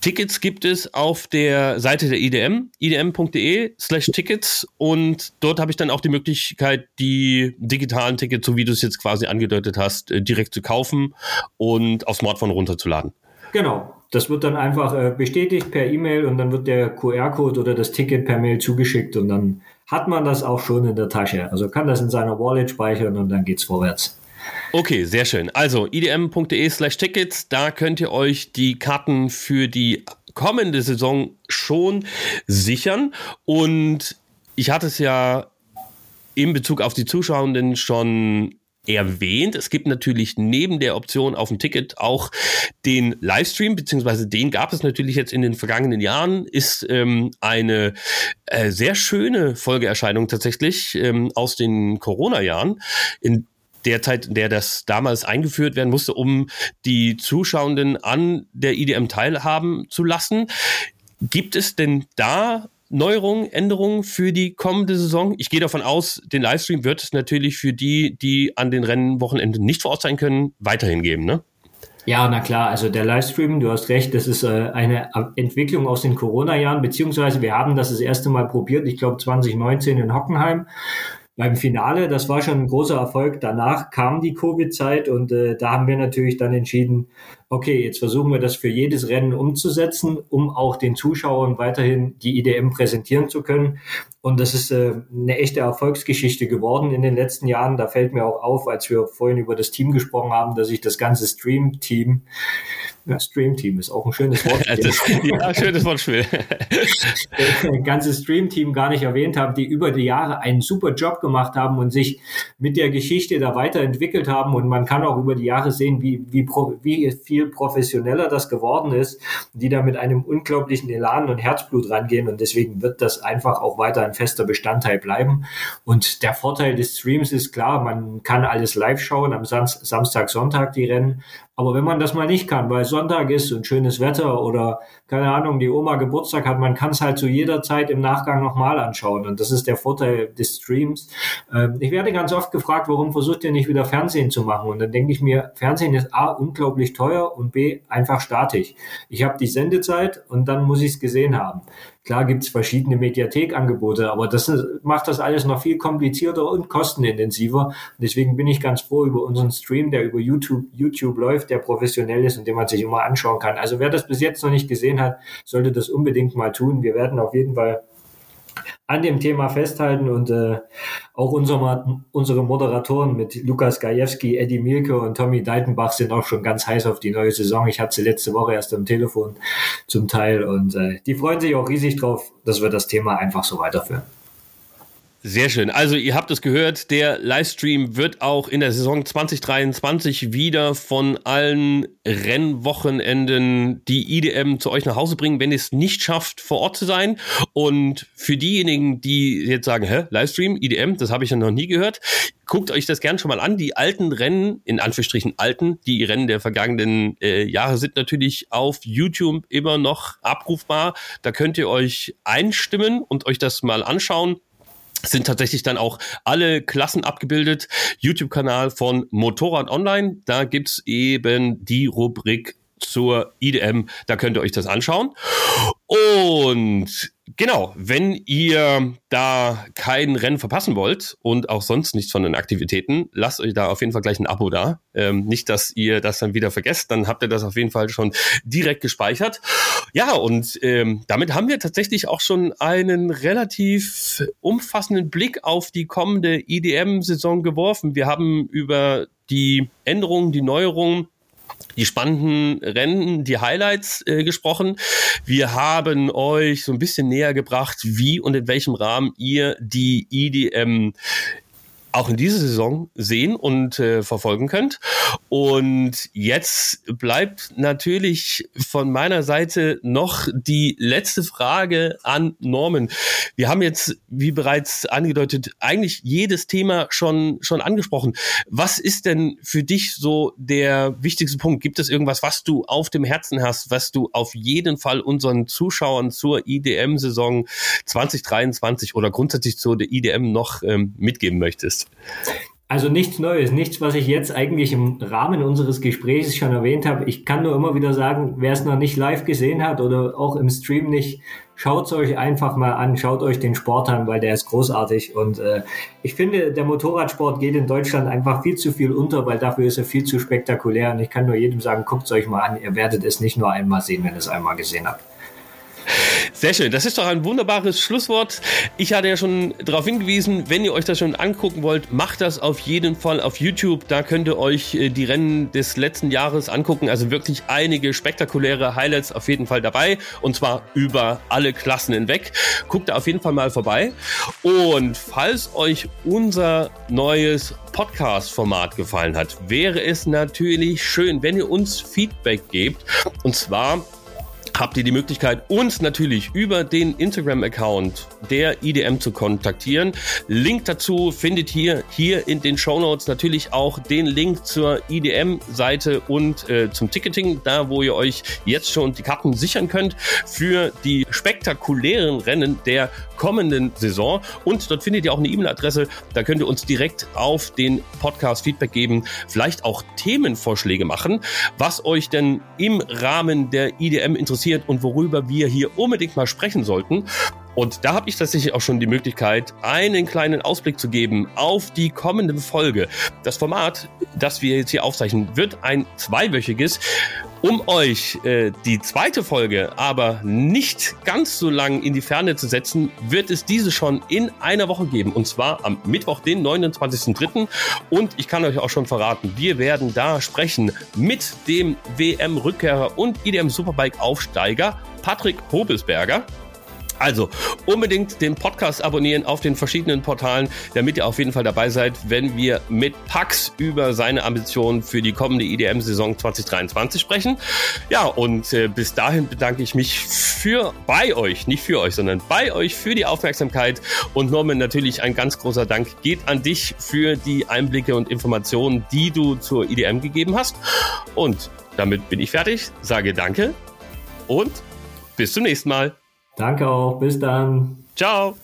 Tickets gibt es auf der Seite der IDM, idm.de slash Tickets und dort habe ich dann auch die Möglichkeit, die digitalen Tickets, so wie du es jetzt quasi angedeutet hast, äh, direkt zu kaufen und auf Smartphone runterzuladen. Genau. Das wird dann einfach äh, bestätigt per E-Mail und dann wird der QR-Code oder das Ticket per Mail zugeschickt und dann hat man das auch schon in der Tasche. Also kann das in seiner Wallet speichern und dann geht's vorwärts. Okay, sehr schön. Also idm.de slash Tickets, da könnt ihr euch die Karten für die kommende Saison schon sichern. Und ich hatte es ja in Bezug auf die Zuschauenden schon erwähnt. Es gibt natürlich neben der Option auf dem Ticket auch den Livestream, beziehungsweise den gab es natürlich jetzt in den vergangenen Jahren, ist ähm, eine äh, sehr schöne Folgeerscheinung tatsächlich ähm, aus den Corona-Jahren, in der Zeit, in der das damals eingeführt werden musste, um die Zuschauenden an der IDM teilhaben zu lassen. Gibt es denn da Neuerungen, Änderungen für die kommende Saison? Ich gehe davon aus, den Livestream wird es natürlich für die, die an den Rennwochenenden nicht vor Ort sein können, weiterhin geben, ne? Ja, na klar, also der Livestream, du hast recht, das ist äh, eine Entwicklung aus den Corona-Jahren, beziehungsweise wir haben das das erste Mal probiert, ich glaube 2019 in Hockenheim beim Finale, das war schon ein großer Erfolg. Danach kam die Covid-Zeit und äh, da haben wir natürlich dann entschieden, okay, jetzt versuchen wir das für jedes Rennen umzusetzen, um auch den Zuschauern weiterhin die IDM präsentieren zu können. Und das ist äh, eine echte Erfolgsgeschichte geworden in den letzten Jahren. Da fällt mir auch auf, als wir vorhin über das Team gesprochen haben, dass ich das ganze Stream-Team ja, Stream-Team ist auch ein schönes Wort. <laughs> ja, schönes Wortspiel. ein ganzes Stream-Team gar nicht erwähnt haben, die über die Jahre einen super Job gemacht haben und sich mit der Geschichte da weiterentwickelt haben. Und man kann auch über die Jahre sehen, wie, wie, wie viel professioneller das geworden ist, die da mit einem unglaublichen Elan und Herzblut rangehen. Und deswegen wird das einfach auch weiter ein fester Bestandteil bleiben. Und der Vorteil des Streams ist klar, man kann alles live schauen, am Samstag, Sonntag die Rennen. Aber wenn man das mal nicht kann, weil Sonntag ist und schönes Wetter oder keine Ahnung, die Oma Geburtstag hat, man kann es halt zu jeder Zeit im Nachgang nochmal anschauen. Und das ist der Vorteil des Streams. Ähm, ich werde ganz oft gefragt, warum versucht ihr nicht wieder Fernsehen zu machen? Und dann denke ich mir, Fernsehen ist A, unglaublich teuer und B, einfach statisch. Ich habe die Sendezeit und dann muss ich es gesehen haben. Klar gibt es verschiedene Mediathekangebote, aber das macht das alles noch viel komplizierter und kostenintensiver. Deswegen bin ich ganz froh über unseren Stream, der über YouTube, YouTube läuft, der professionell ist und den man sich immer anschauen kann. Also wer das bis jetzt noch nicht gesehen hat, sollte das unbedingt mal tun. Wir werden auf jeden Fall an dem Thema festhalten und äh, auch unser, unsere Moderatoren mit Lukas Gajewski, Eddie Mielke und Tommy Deitenbach sind auch schon ganz heiß auf die neue Saison. Ich hatte sie letzte Woche erst am Telefon zum Teil und äh, die freuen sich auch riesig drauf, dass wir das Thema einfach so weiterführen. Sehr schön. Also ihr habt es gehört, der Livestream wird auch in der Saison 2023 wieder von allen Rennwochenenden die IDM zu euch nach Hause bringen, wenn ihr es nicht schafft, vor Ort zu sein. Und für diejenigen, die jetzt sagen, hä, Livestream, IDM, das habe ich ja noch nie gehört, guckt euch das gern schon mal an. Die alten Rennen, in Anführungsstrichen alten, die Rennen der vergangenen äh, Jahre sind natürlich auf YouTube immer noch abrufbar. Da könnt ihr euch einstimmen und euch das mal anschauen sind tatsächlich dann auch alle Klassen abgebildet. YouTube-Kanal von Motorrad Online. Da gibt's eben die Rubrik zur IDM. Da könnt ihr euch das anschauen. Und genau, wenn ihr da kein Rennen verpassen wollt und auch sonst nichts von den Aktivitäten, lasst euch da auf jeden Fall gleich ein Abo da. Ähm, nicht, dass ihr das dann wieder vergesst, dann habt ihr das auf jeden Fall schon direkt gespeichert. Ja, und ähm, damit haben wir tatsächlich auch schon einen relativ umfassenden Blick auf die kommende IDM-Saison geworfen. Wir haben über die Änderungen, die Neuerungen die spannenden Rennen, die Highlights äh, gesprochen. Wir haben euch so ein bisschen näher gebracht, wie und in welchem Rahmen ihr die IDM auch in dieser Saison sehen und äh, verfolgen könnt. Und jetzt bleibt natürlich von meiner Seite noch die letzte Frage an Norman. Wir haben jetzt, wie bereits angedeutet, eigentlich jedes Thema schon, schon angesprochen. Was ist denn für dich so der wichtigste Punkt? Gibt es irgendwas, was du auf dem Herzen hast, was du auf jeden Fall unseren Zuschauern zur IDM-Saison 2023 oder grundsätzlich zur IDM noch ähm, mitgeben möchtest? Also nichts Neues, nichts, was ich jetzt eigentlich im Rahmen unseres Gesprächs schon erwähnt habe. Ich kann nur immer wieder sagen, wer es noch nicht live gesehen hat oder auch im Stream nicht, schaut es euch einfach mal an, schaut euch den Sport an, weil der ist großartig. Und äh, ich finde, der Motorradsport geht in Deutschland einfach viel zu viel unter, weil dafür ist er viel zu spektakulär. Und ich kann nur jedem sagen, guckt es euch mal an, ihr werdet es nicht nur einmal sehen, wenn ihr es einmal gesehen habt. Sehr schön. Das ist doch ein wunderbares Schlusswort. Ich hatte ja schon darauf hingewiesen, wenn ihr euch das schon angucken wollt, macht das auf jeden Fall auf YouTube. Da könnt ihr euch äh, die Rennen des letzten Jahres angucken. Also wirklich einige spektakuläre Highlights auf jeden Fall dabei. Und zwar über alle Klassen hinweg. Guckt da auf jeden Fall mal vorbei. Und falls euch unser neues Podcast-Format gefallen hat, wäre es natürlich schön, wenn ihr uns Feedback gebt. Und zwar habt ihr die Möglichkeit, uns natürlich über den Instagram-Account der IDM zu kontaktieren. Link dazu findet ihr hier in den Show Notes natürlich auch den Link zur IDM-Seite und äh, zum Ticketing, da wo ihr euch jetzt schon die Karten sichern könnt für die spektakulären Rennen der kommenden Saison. Und dort findet ihr auch eine E-Mail-Adresse. Da könnt ihr uns direkt auf den Podcast Feedback geben, vielleicht auch Themenvorschläge machen, was euch denn im Rahmen der IDM interessiert und worüber wir hier unbedingt mal sprechen sollten. Und da habe ich tatsächlich auch schon die Möglichkeit, einen kleinen Ausblick zu geben auf die kommende Folge. Das Format, das wir jetzt hier aufzeichnen, wird ein zweiwöchiges. Um euch äh, die zweite Folge aber nicht ganz so lang in die Ferne zu setzen, wird es diese schon in einer Woche geben. Und zwar am Mittwoch, den 29.03. Und ich kann euch auch schon verraten, wir werden da sprechen mit dem WM-Rückkehrer und IDM Superbike-Aufsteiger Patrick Hobelsberger. Also unbedingt den Podcast abonnieren auf den verschiedenen Portalen, damit ihr auf jeden Fall dabei seid, wenn wir mit Pax über seine Ambitionen für die kommende IDM-Saison 2023 sprechen. Ja, und äh, bis dahin bedanke ich mich für bei euch, nicht für euch, sondern bei euch für die Aufmerksamkeit. Und Norman, natürlich ein ganz großer Dank geht an dich für die Einblicke und Informationen, die du zur IDM gegeben hast. Und damit bin ich fertig, sage danke und bis zum nächsten Mal. Danke auch. Bis dann. Ciao.